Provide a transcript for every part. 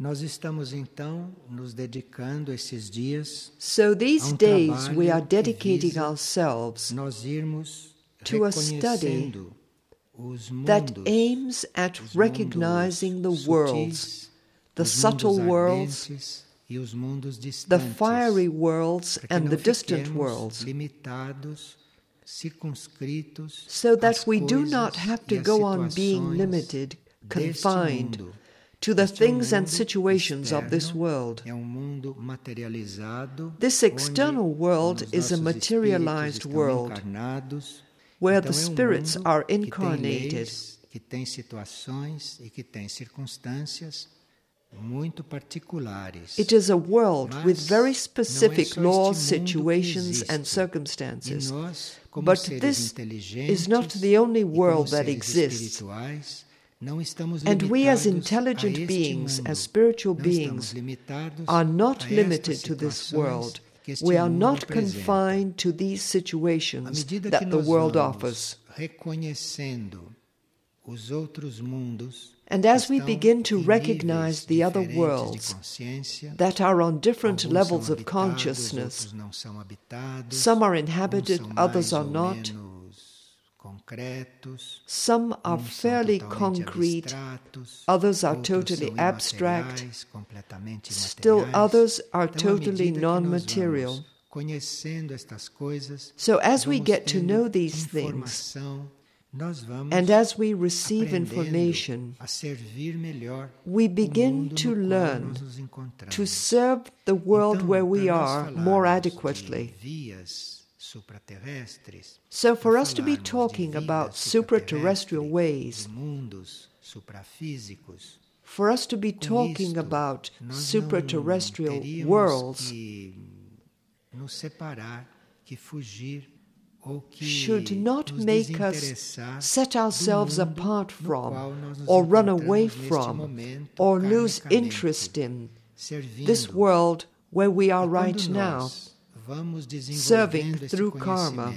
Nós estamos então nos dedicando esses dias So these um days we are dedicating ourselves nós irmos to a study that aims at recognizing the worlds, the subtle worlds, e os mundos the fiery worlds, and the distant worlds, so that we do not have to go on being limited, confined. To the things and situations of this world. Um. This external world is a materialized world where the um spirits are incarnated. que tem situações e que tem circunstâncias muito particulares. It is a world with very não é specific laws, este mundo que situations, and circumstances. Nós, But this is not the only world that exists. Espirituais, não estamos And we, as intelligent beings, as spiritual beings, are not limited to this world. We are not confined to these situations that the world offers. reconhecendo os outros mundos And as we begin to recognize the other worlds that are on different levels of consciousness, outros não são habitados, some are inhabited, others are not. Some are fairly concrete, others are totally abstract, still others are totally medida que nós non-material. vamos Conhecendo estas coisas, So as we get to know these things, informação, nós vamos and as we receive information, a servir melhor we begin to learn nós nos encontramos. to serve the world where we are more adequately. So, for us to be talking about supraterrestrial ways, mundos suprafísicos, for us to be talking about supraterrestrial worlds que nos separar, que fugir ou should not make us set ourselves apart from, qual nós nos or run away from, or lose interest in this world where we are right now. Serving through karma.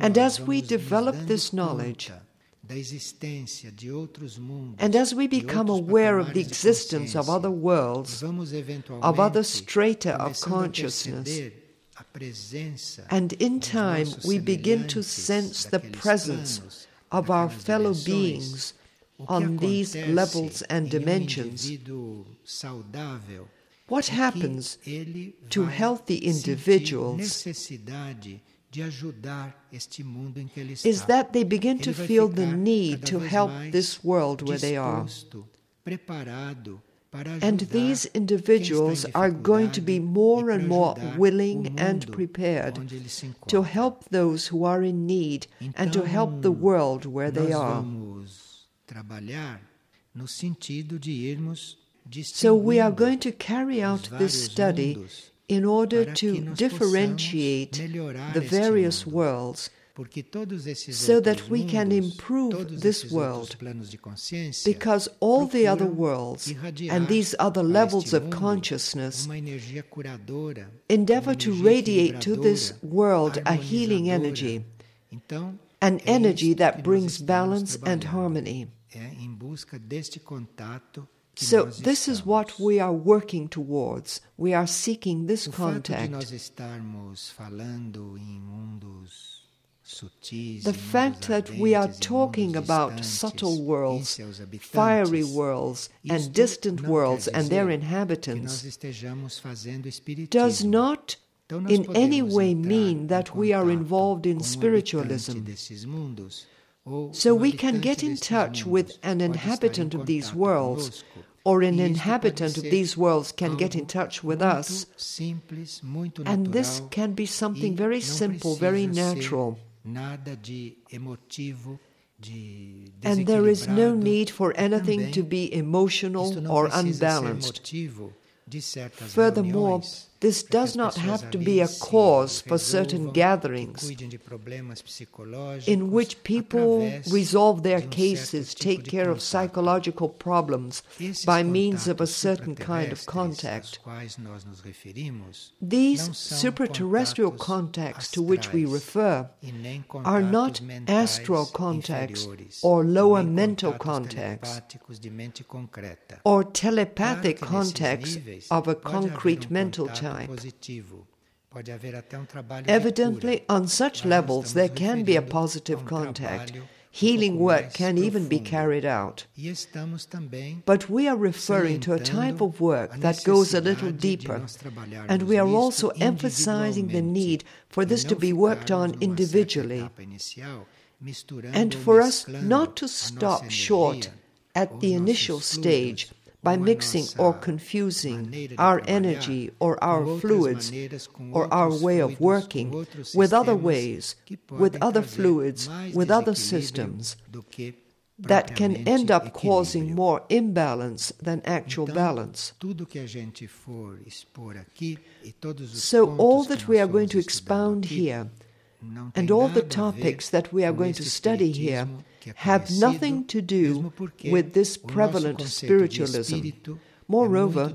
And as we develop this knowledge, conta da existência de outros mundos, And as we become aware of the existence of other worlds, of other strata of consciousness, perceber a presença and in time we begin to sense the presence of our fellow beings on these levels and um dimensions. What happens to healthy individuals necessidade de ajudar este mundo em que ele está. is that they begin to feel the need to help this world where they are. disposto, preparado para And these individuals are going to be more and more willing and prepared onde ele se to help those who are in need and to help the world where they are. Vamos trabalhar no sentido de irmos So we are going to carry out this study in order to differentiate the various worlds Porque todos esses so that we can improve this world, outros planos de consciência because all the other worlds and these other levels of consciousness uma energia curadora, endeavor to radiate to this world a healing energy, an energy that brings balance and harmony. É em busca deste contato que So, this is what we are working towards. We are seeking this O fato de contact. nós estarmos falando em mundos sutis, The fact that we are talking about subtle worlds, fiery worlds, and distant worlds and their dizer que nós inhabitants does not in any way mean that we are involved in spiritualism. Habitante desses mundos, ou So we can get in touch with an pode estar em inhabitant of these worlds, or an inhabitant of these worlds can get in touch with us, and this can be something very simple, very natural. Nada de emotivo, de And there is no need for anything to be emotional or unbalanced. motivo de certas Furthermore, This does not have to be a cause for certain gatherings cuidem de problemas psicológicos in which people resolve their um cases, take care of psychological problems by means of a certain kind of contact. aos quais nós nos referimos These supraterrestrial contacts to which we refer are not astral contacts or lower mental contacts telepáticos de mente concreta. or telepathic contacts of a concrete um mental type. positivo, pode haver até um Evidently, on such levels, there can be a positive um contact. um Healing work can even be carried out. But we are referring to a type of work that goes a little deeper, and we are also emphasizing the need for this to be worked on individually, and for us not to stop short at the initial stage by mixing or confusing our energy or our fluids or our way of working with other ways, with other fluids, with other systems that can end up causing more imbalance than actual balance. So, all that we are going to expound here and all the topics that we are going to study here have nothing to do with this prevalent spiritualism. Moreover,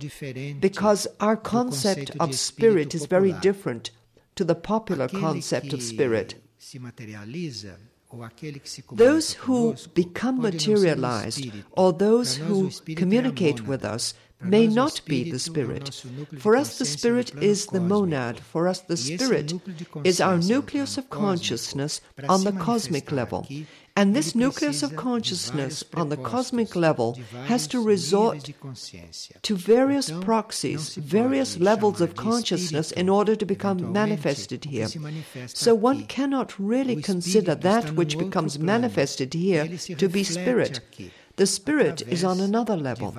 because our concept of spirit is very different to the popular concept of spirit. Those who become materialized or those who communicate with us may not be the spirit. For us, the spirit is the monad. For us, the spirit is our nucleus of consciousness on the cosmic level. And this nucleus of consciousness on the cosmic level has to resort to various proxies, various levels of consciousness in order to become manifested here. So one cannot really consider that which becomes manifested here to be spirit. The spirit is on another level,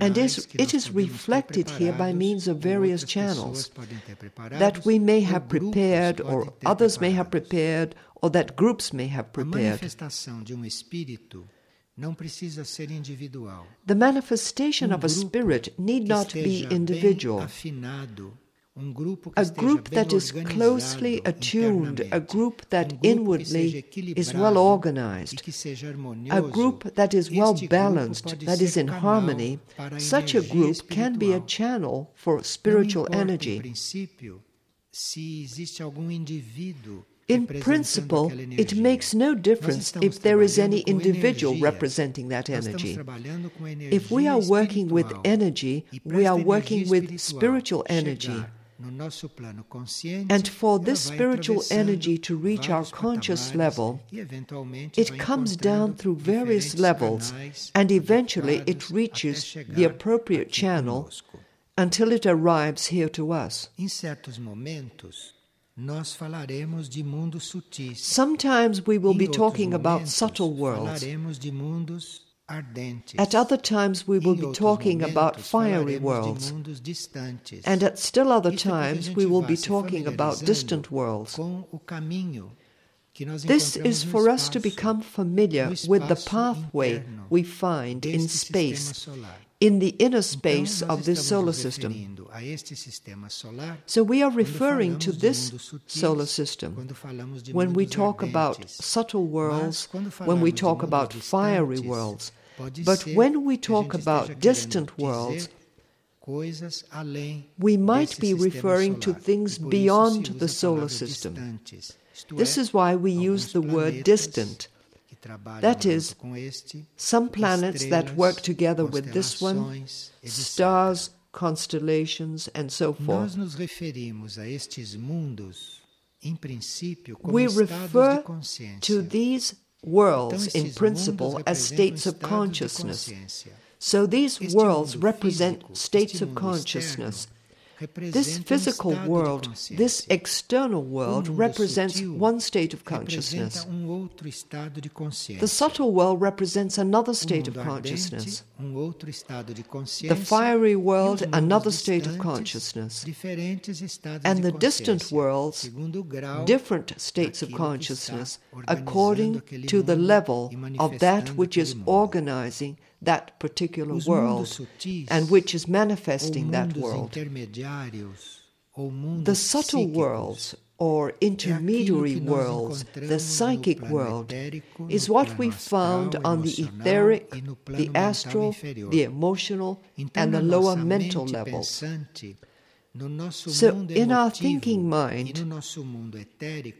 and is, it is reflected here by means of various channels that we may have prepared, or others may have prepared, or that groups may have prepared. The manifestation of a spirit need not be individual. A group that is closely attuned, a group that inwardly is well organized, a group that is well balanced, that is in harmony, such a group can be a channel for spiritual energy. In principle, it makes no difference if there is any individual representing that energy. If we are working with energy, we are working with spiritual energy. And for this spiritual energy to reach our conscious level, it comes down through various levels and eventually it reaches the appropriate channel until it arrives here to us. Sometimes we will be talking about subtle worlds. At other times, we will be talking about fiery worlds. And at still other times, we will be talking about distant worlds. This is for us to become familiar with the pathway we find in space, in the inner space of this solar system. So we are referring to this solar system when we talk about subtle worlds, when we talk about fiery worlds. But when we talk about distant worlds, we might be referring to things beyond the solar system. This is why we use the word distant. That is, some planets that work together with this one, stars, constellations, and so forth. We refer to these worlds in principle as states of consciousness. So these worlds represent states of consciousness. This physical world, this external world, represents one state of consciousness. The subtle world represents another state of consciousness. The fiery world, another state of consciousness. And the distant worlds, different states of consciousness, according to the level of that which is organizing that particular world and which is manifesting that world. the subtle worlds or intermediary worlds, the psychic world, is what we found on the etheric, the astral, the emotional, and the lower mental levels. So, in our thinking mind,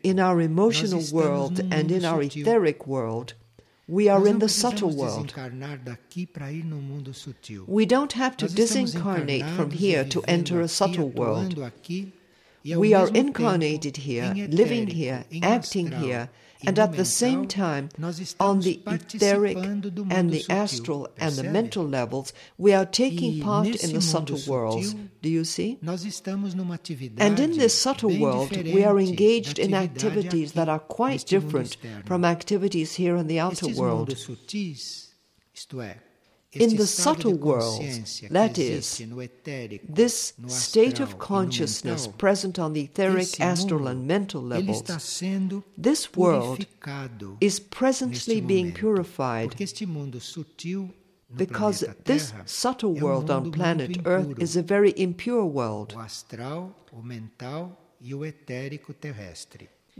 in our emotional world, and in our etheric world, we are in the subtle world. We don't have to disincarnate from here to enter a subtle world. We are incarnated here, living here, acting here, and at the same time, on the etheric and the astral and the mental levels, we are taking part in the subtle worlds. Do you see? And in this subtle world, we are engaged in activities that are quite different from activities here in the outer world in the subtle world, that is, this state of consciousness present on the etheric, astral, and mental levels, this world is presently being purified because this subtle world on planet Earth is a very impure world.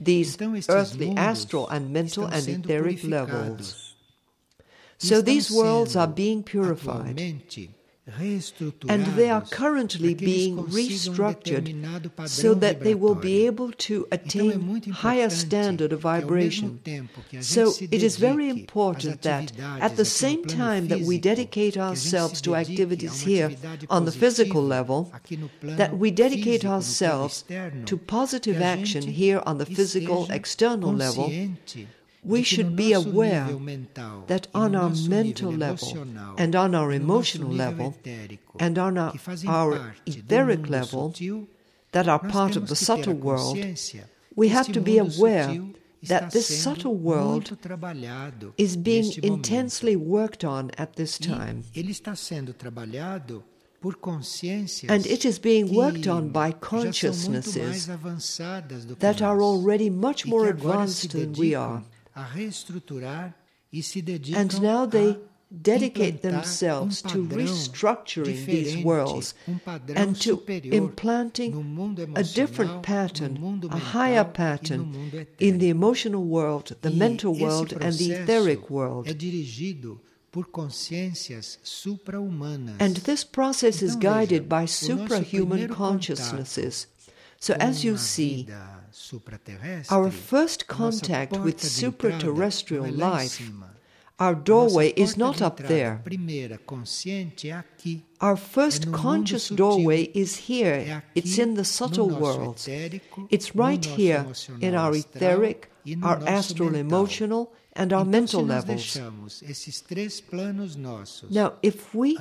These earthly, astral, and mental and etheric levels so these worlds are being purified. And they are currently being restructured so that they will be able to attain higher standard of vibration. So it is very important that at the same time that we dedicate ourselves to activities here on the physical level, that we dedicate ourselves to positive action here on the physical external level, we should be aware that on our mental level and on our emotional level and on our, our etheric level that are part of the subtle world, we have to be aware that this subtle world is being intensely worked on at this time. And it is being worked on by consciousnesses that are already much more advanced than we are. And now they dedicate themselves to restructuring these worlds and to implanting a different pattern, a higher pattern in the emotional world, the mental world, and the etheric world. And this process is guided by suprahuman consciousnesses. So, as you see, our first contact with supraterrestrial life, our doorway is not up there. Our first conscious doorway is here. It's in the subtle world. It's right here in our etheric, our astral emotional, and our mental levels. Now, if we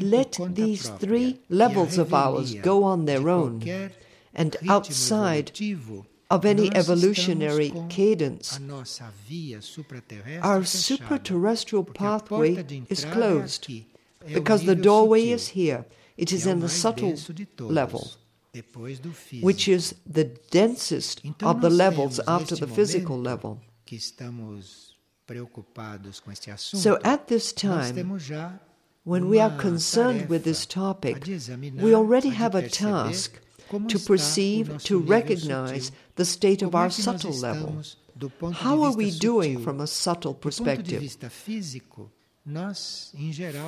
let these three levels of ours go on their own, and outside of any evolutionary cadence. Our supraterrestrial pathway is closed because the doorway is here. It is in the subtle level, which is the densest of the levels after the physical level. So at this time, when we are concerned with this topic, we already have a task to perceive, to recognize the state of our subtle level. How are we doing from a subtle perspective?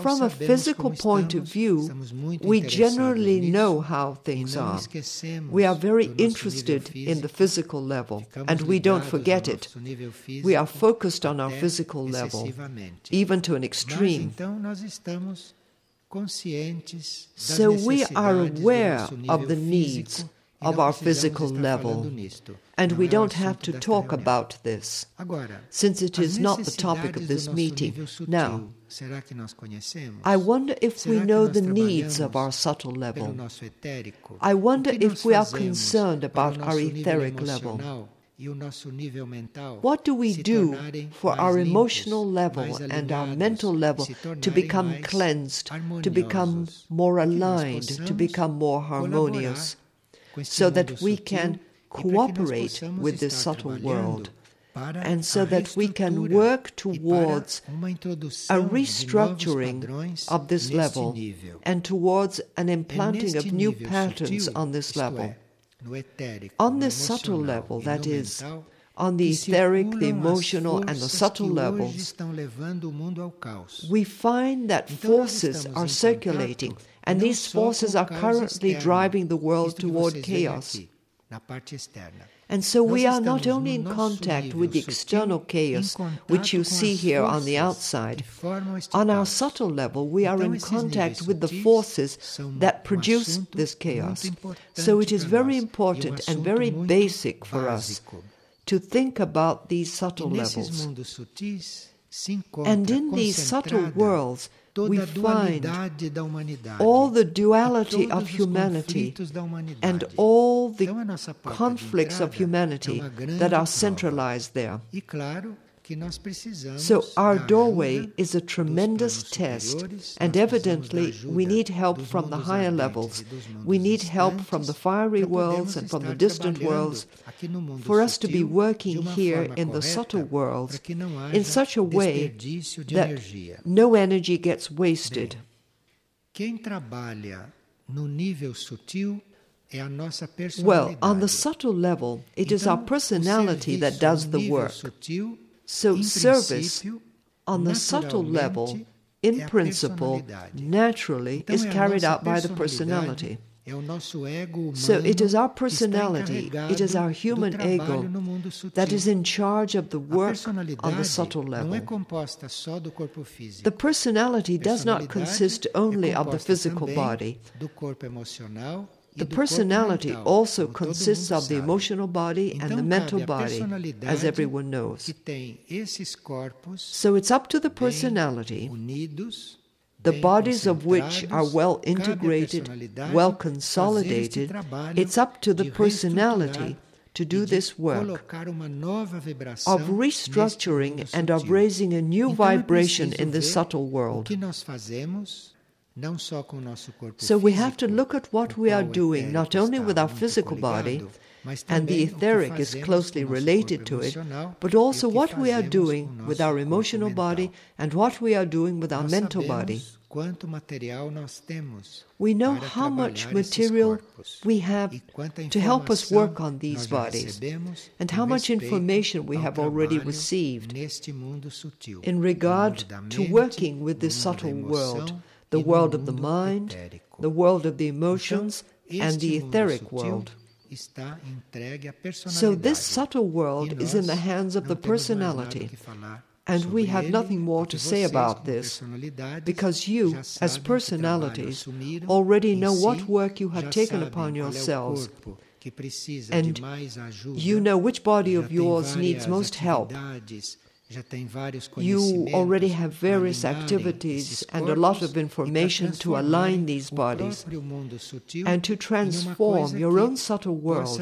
From a physical point of view, we generally know how things are. We are very interested in the physical level, and we don't forget it. We are focused on our physical level, even to an extreme. So we are aware of the needs of our physical level, and we don't have to talk about this, since it is not the topic of this meeting. Now, I wonder if we know the needs of our subtle level. I wonder if we are concerned about our etheric level. What do we do for our emotional level and our mental level to become cleansed, to become more aligned, to become more harmonious, so that we can cooperate with this subtle world? and so that we can work towards a restructuring of this level and towards an implanting of new patterns on this level. On this subtle level, that is, on the etheric, the emotional, and the subtle levels, we find that forces are circulating, and these forces are currently driving the world toward chaos. And so we are not only in contact with the external chaos, which you see here on the outside, on our subtle level, we are in contact with the forces that produce this chaos. So it is very important and very basic for us to think about these subtle levels. And in these subtle worlds, we find all the duality of humanity and all the conflicts of humanity that are centralized there. So, our doorway is a tremendous test, and evidently, we need help from the higher levels. We need help from the fiery worlds and from the distant worlds for us to be working here in the subtle worlds in such a way that no energy gets wasted. Well, on the subtle level, it is our personality that does the work. So, service on the subtle level, in principle, naturally, is carried out by the personality. So it is our personality, it is our human ego that is in charge of the work on the subtle level. The personality does not consist only of the physical body. The personality also consists of the emotional body and the mental body, as everyone knows. So it's up to the personality, the bodies of which are well integrated, well consolidated, it's up to the personality to do this work of restructuring and of raising a new vibration in the subtle world. So we have to look at what we are doing, not only with our physical body, and the etheric is closely related to it, but also what we are doing with our emotional body and what we are doing with our mental body. We know how much material we have to help us work on these bodies and how much information we have already received in regard to working with this subtle world the world of the mind, the world of the emotions, and the etheric world. So, this subtle world is in the hands of the personality. And we have nothing more to say about this because you, as personalities, already know what work you have taken upon yourselves. And you know which body of yours needs most help you already have various activities and a lot of information to align these bodies and to transform your own subtle world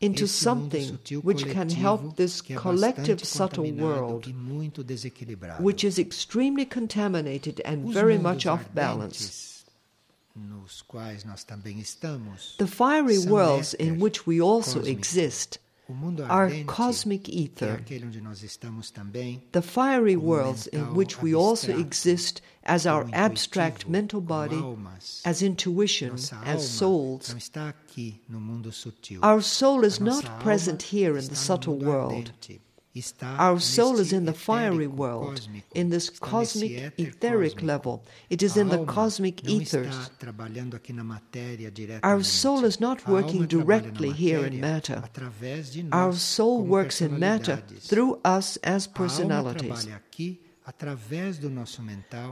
into something which can help this collective subtle world, which is extremely contaminated and very much off balance. The fiery worlds in which we also exist our cosmic ether, the fiery worlds in which we also exist as our abstract mental body, as intuition, as souls. Our soul is not present here in the subtle world. Our soul is in the fiery world, in this cosmic etheric level. It is in the cosmic ethers. Our soul is not working directly here in matter. Our soul works in matter through us as personalities.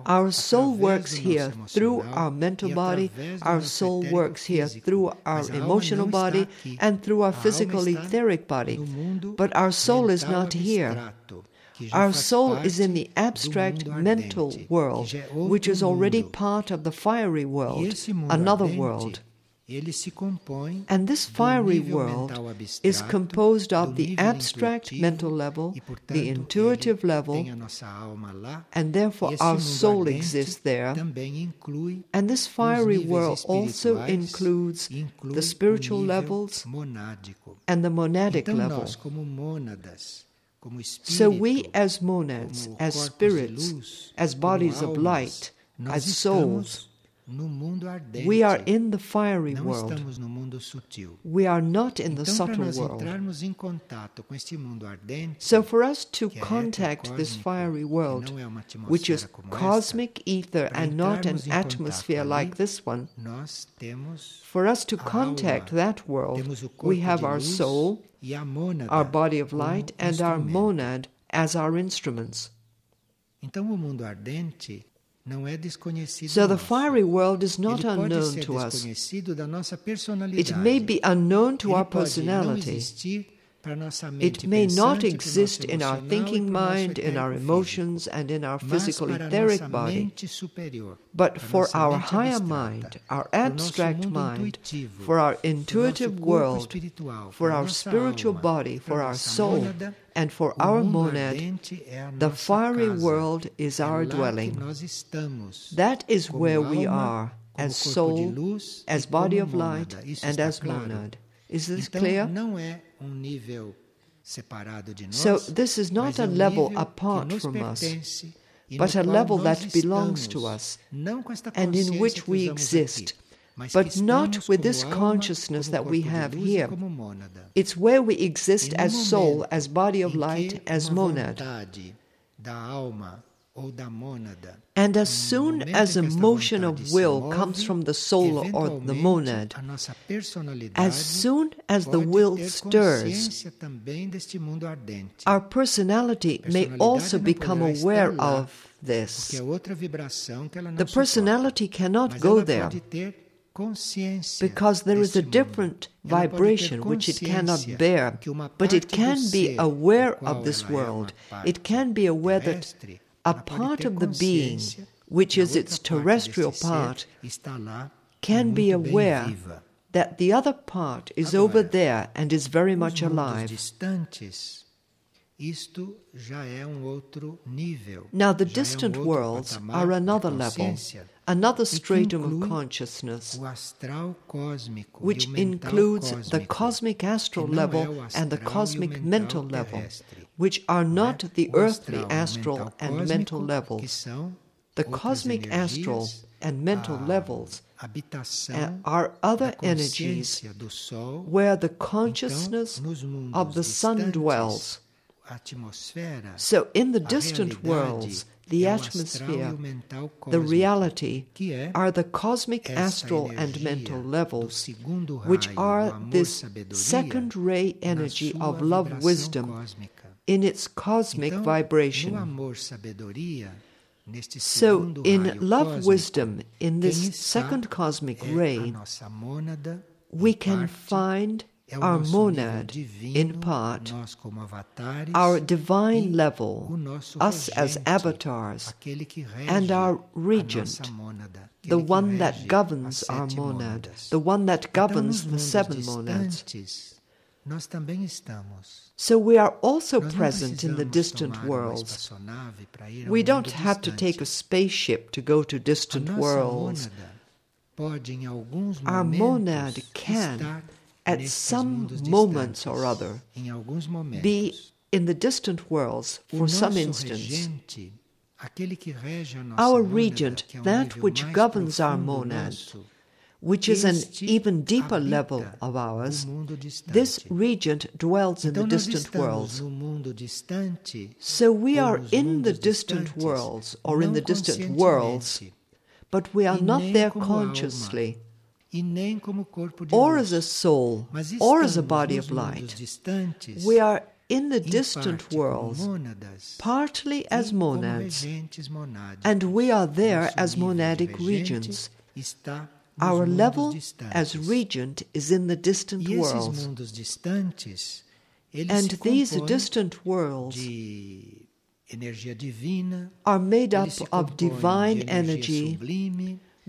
Our soul works here through our mental body, our soul works here through our emotional body, and through our physical etheric body. But our soul is not here. Our soul is in the abstract mental world, which is already part of the fiery world, another world. And this fiery world is composed of the abstract mental level, the intuitive level, and therefore our soul exists there. And this fiery world also includes the spiritual levels and the monadic level. So we, as monads, as spirits, as bodies of light, as souls, no mundo ardente. We are in the fiery não world. estamos no mundo sutil. We are not in the Então, para subtle nós world. entrarmos em contato com este mundo ardente, So, for us to contact this fiery world, which is cosmic ether and not an atmosphere like this one, nós temos, for us to contact alma, that world, temos o corpo we have our soul, a mônada our body of light, and our monad as our instruments. Então o mundo ardente não é desconhecido So, the fiery world is not unknown to us. desconhecido da nossa personalidade. It may be unknown to our personality. Existir para nossa mente It may not pensante, para o exist in our thinking para o nosso mind, in our emotions, and in our physical etheric body. But for our higher mind, our para o nosso abstract mind, for our intuitive world, for our spiritual body, for our soul, and for our monad, ardente é a the fiery world is our dwelling. That is where we are, as soul, as body of light, and as monad. Is this clear? Um nível separado de nós, So, this is not a um level apart from us, but a level that belongs to us, não com esta and in which we exist, but not with this consciousness that we have here. It's where we exist as soul, as body of light, as monad. Vontade da alma ou da mônada And as soon as a motion of will comes from the soul or the monad, a nossa personalidade as soon as the will stirs, consciência também deste mundo ardente. our personality may also become aware of this. Porque é outra vibração que ela não The personality cannot go there pode ter consciência because there is a different Ela pode ter vibration which it cannot bear, but it can be aware of this ela é uma world. It can be aware that a part of the being, which is its terrestrial part, can be aware that the other part is over there and is very much alive. distantes, isto já é um. Now, the um distant worlds are another level, another stratum of consciousness, o astral cósmico which includes the cosmic astral que não é level and the cosmic mental level, which are not the earthly astral o astral mental and mental levels. The cosmic astral and mental levels are other energies consciência do sol where the consciousness of the sun dwells. So, in the distant worlds, the é o astral atmosphere, the reality, are the cosmic astral and mental levels, which are this second ray energy of love wisdom in its cosmic vibration. amor sabedoria, neste So, in love wisdom, in this second cosmic ray, we can find our monad in part, nós como avatares, our divine level, us as avatars, aquele que rege and our regent, the one that governs our monad, the one that governs the seven monads. distantes, nós também estamos. So we are also present in the distant worlds. espaçonave para ir a We don't have to take a spaceship to go to distant worlds. mônada pode, em alguns Our monad can, at some moments or other, em alguns momentos. Be in the distant worlds for some instance. regente, aquele que rege a nossa Our regent, um that which governs our monad, which is an even deeper level of ours, o mundo distante. this regent dwells in the distant worlds. no mundo distante, So we are in the distant worlds or in the distant worlds, but we are not there consciously, nem como corpo de or as a soul, or as a body of light. We are in the distant worlds, partly as monads, and we are there as monadic regions. Our level as regent is in the distant worlds. mundos distantes, eles And these distant worlds de energia divina, are made up of divine energy.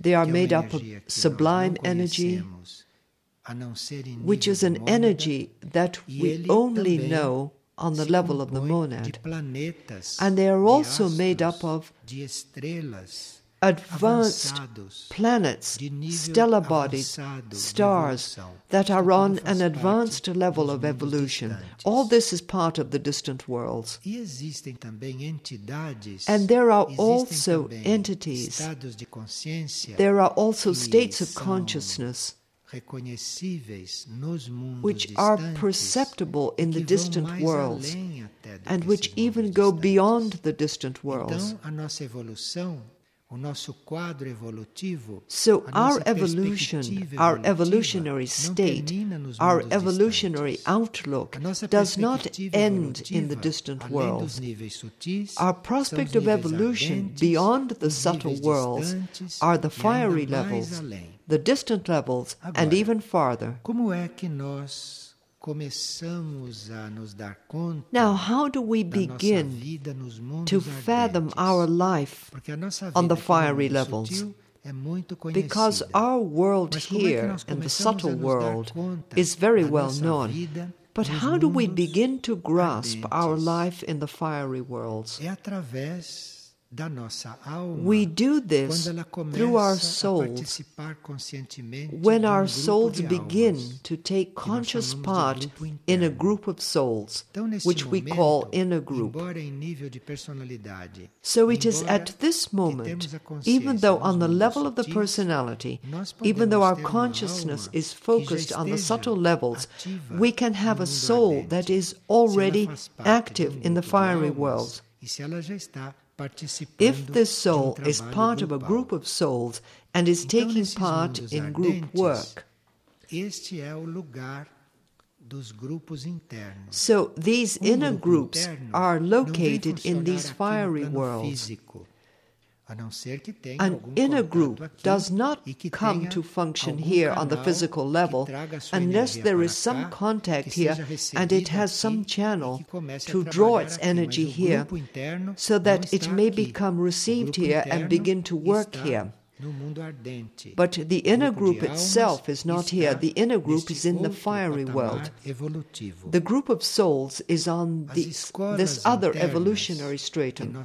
They are que é uma made up of energia que nós sublime energy, conhecemos, a não ser em which is an energy that we only know on the level of the monad. And they are also made up of advanced planets, stellar bodies, stars that are on an advanced level of evolution. All this is part of the distant worlds. And there are also entities, there are also states of consciousness which are perceptible in the distant worlds and which even go beyond the distant worlds. So, our evolution, our evolutionary state, our evolutionary outlook does not end in the distant worlds. Our prospect of evolution beyond the subtle worlds are the fiery levels, the distant levels, and even farther. Now, how do we begin to fathom our life on the fiery levels? Because our world here and the subtle world is very well known. But how do we begin to grasp our life in the fiery worlds? We do this through our souls when our souls begin to take conscious part in a group of souls, which we call inner group. So it is at this moment, even though on the level of the personality, even though our consciousness is focused on the subtle levels, we can have a soul that is already active in the fiery world. If this soul is part of a group of souls and is taking part in group work, so these inner groups are located in these fiery worlds. An inner group does not come to function here on the physical level unless there is some contact here and it has some channel to draw its energy here so that it may become received here and begin to work here. But the inner group itself is not here. The inner group is in the fiery world. The group of souls is on this, this other evolutionary stratum.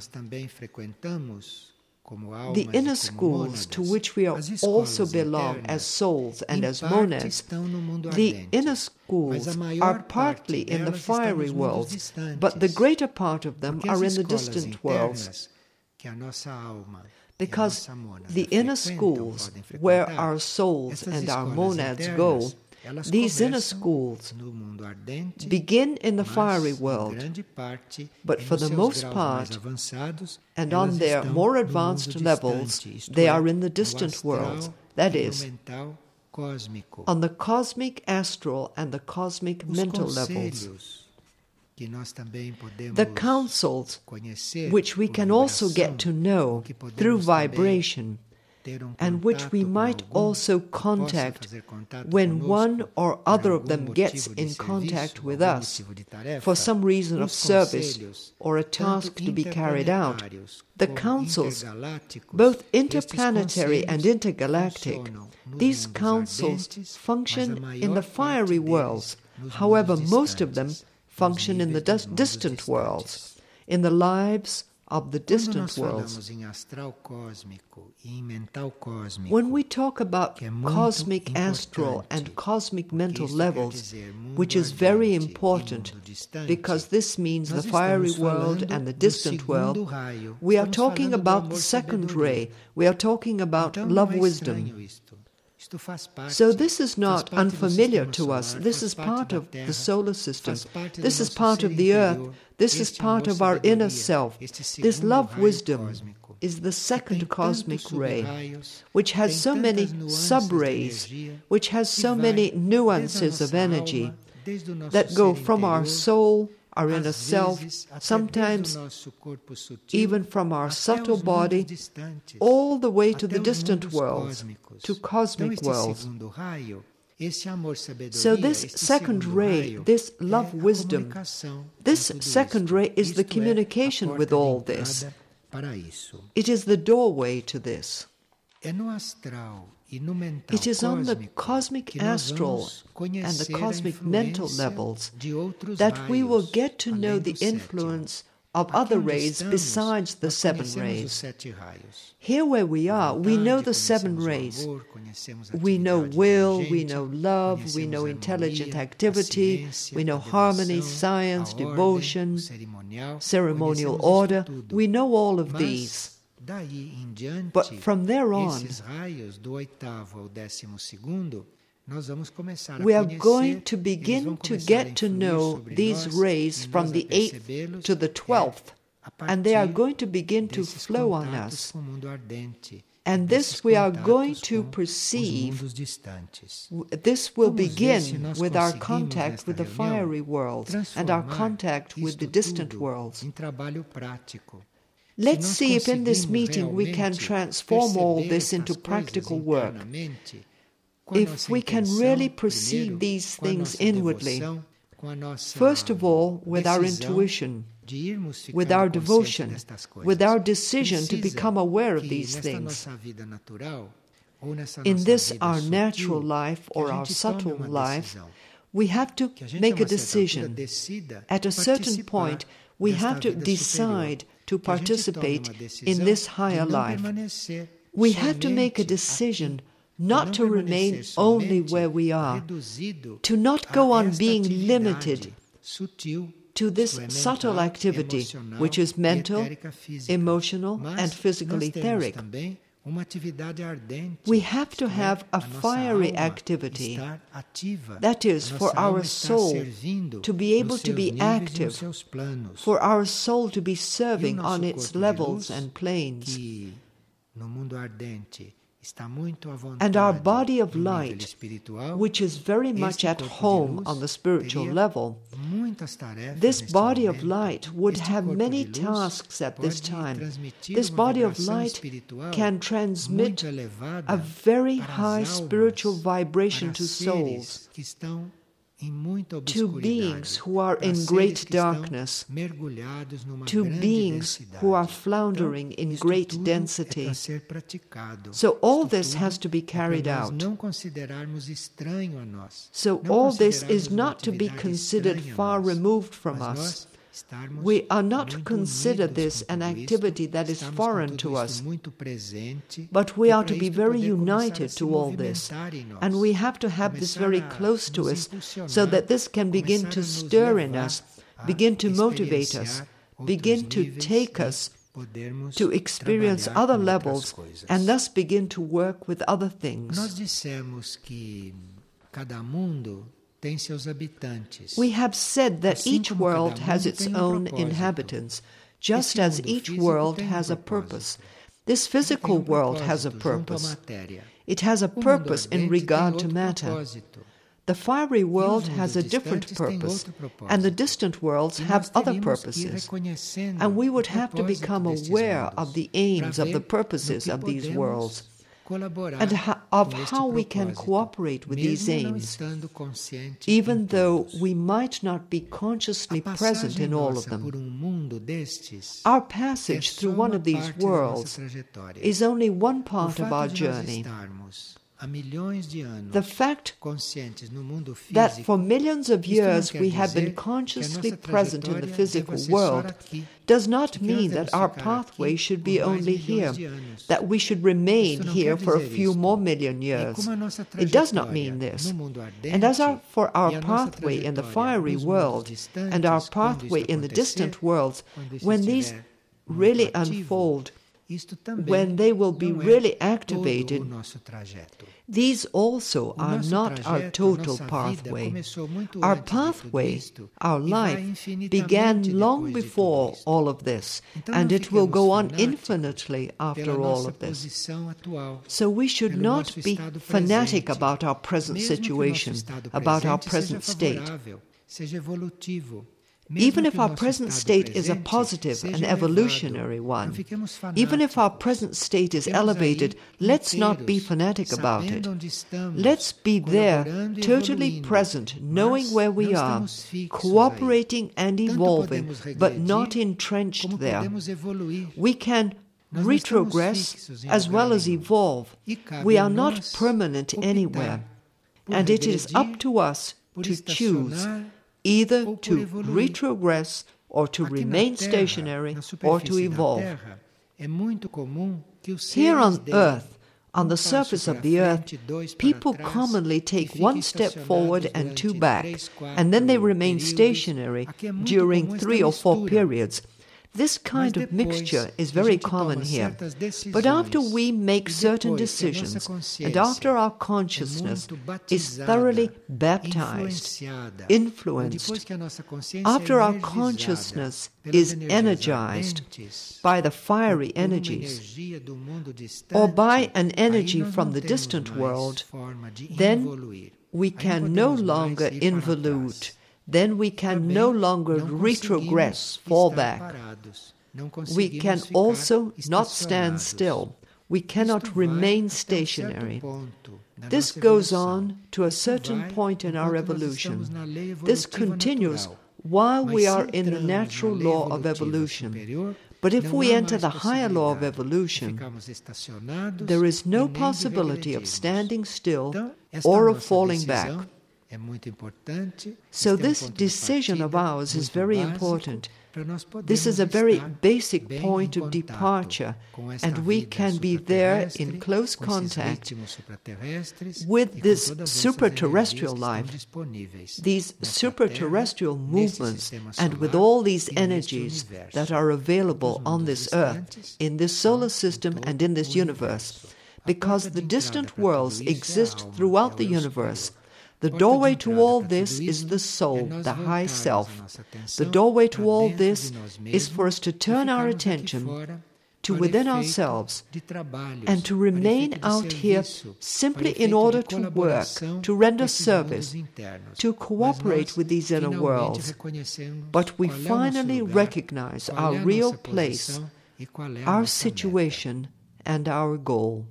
The inner schools to which we also belong as souls and as monads, the inner schools are partly in the fiery worlds, but the greater part of them are in the distant worlds. Because the inner schools, where our souls and our monads go, these inner schools begin in the fiery world, but for the most part, and on their more advanced levels, they are in the distant world, that is, on the cosmic, astral, and the cosmic mental levels. The councils, which we can also get to know through vibration, and which we might also contact when one or other of them gets in contact with us for some reason of service or a task to be carried out. The councils, both interplanetary and intergalactic, these councils function in the fiery worlds. However, most of them function in the distant worlds, in the lives of the distant worlds. When we talk about cosmic astral and cosmic mental levels, which is very important because this means the fiery world and the distant world, we are talking about the second ray, we are talking about love wisdom. So, this is not unfamiliar to us. This is part of the solar system. This is part of the earth. This is part of our inner self. This love wisdom is the second cosmic ray, which has so many sub rays, which has so many nuances of energy that go from our soul, our inner self, sometimes even from our subtle body, all the way to the distant worlds, to cosmic worlds. So, this second ray, this love wisdom, this second ray is the communication with all this. It is the doorway to this. It is on the cosmic astral and the cosmic mental levels that we will get to know the influence of other rays besides the seven rays. Here where we are, we know the seven rays. We know will, we know love, we know intelligent activity, we know harmony, science, devotion, ceremonial order. We know all of these. But from there on, we are going to begin to get to know these rays from the 8th to the 12th, and they are going to begin to flow on us. And this we are going to perceive. This will begin with our contact with the fiery world and our contact with the distant worlds. Let's see if in this meeting we can transform all this into practical work if we can really perceive these things inwardly, first of all, with our intuition, with our devotion, with our decision to become aware of these things. In this, our natural life or our subtle life, we have to make a decision. At a certain point, we have to decide to participate in this higher life. We have to make a decision not to remain only where we are, to not go on being limited to this subtle activity, which is mental, emotional, and physical etheric. We have to have a fiery activity, that is, for our soul to be able to be active, for our soul to be serving on its levels and planes. And our body of light, which is very much at home on the spiritual level, this body of light would have many tasks at this time. This body of light can transmit a very high spiritual vibration to souls to beings who are in great darkness, to beings who are floundering in great density. So all this has to be carried out. So all this is not to be considered far removed from us. We are not to consider this an activity that is foreign to us, but we are to be very united to all this, and we have to have this very close to us so that this can begin to stir in us, begin to motivate us, begin to take us to experience other levels and thus begin to work with other things. We have said that each world has its own inhabitants, just as each world has a purpose. This physical world has a purpose. It has a purpose in regard to matter. The fiery world has a different purpose, and the distant worlds have other purposes. And we would have to become aware of the aims of the purposes of these worlds and of how we can cooperate with these aims, even though we might not be consciously present in all of them. Our passage through one of these worlds is only one part of our journey. The fact that for millions of years we have been consciously present in the physical world does not mean that our pathway should be only here, that we should remain here for a few more million years. It does not mean this. And as our, for our pathway in the fiery world and our pathway in the distant worlds, when these really unfold, when they will be really activated, these also are not our total pathway. Our pathway, our life, began long before all of this, and it will go on infinitely after all of this. So we should not be fanatic about our present situation, about our present state. Even if our present state is a positive and evolutionary one, even if our present state is elevated, let's not be fanatic about it. Let's be there, totally present, knowing where we are, cooperating and evolving, but not entrenched there. We can retrogress as well as evolve. We are not permanent anywhere. And it is up to us to choose either to retrogress or to remain stationary, or to evolve. Here on earth, on the surface of the earth, people commonly take one step forward and two back, and then they remain stationary during three or four periods. This kind of mixture is very common here. But after we make certain decisions, and after our consciousness is thoroughly baptized, influenced, after our consciousness is energized by the fiery energies, or by an energy from the distant world, then we can no longer involute then we can no longer retrogress, fall back. We can also not stand still. We cannot remain stationary. This goes on to a certain point in our evolution. This continues while we are in the natural law of evolution. But if we enter the higher law of evolution, there is no possibility of standing still or of falling back. So, this decision of ours is very important. This is a very basic point of departure, and we can be there in close contact with this superterrestrial life, these superterrestrial movements, and with all these energies that are available on this earth, in this solar system, and in this universe. Because the distant worlds exist throughout the universe the doorway to all this is the soul, the high self. The doorway to all this is for us to turn our attention to within ourselves and to remain out here simply in order to work, to render service, to cooperate with these inner worlds. But we finally recognize our real place, our situation, and our goal.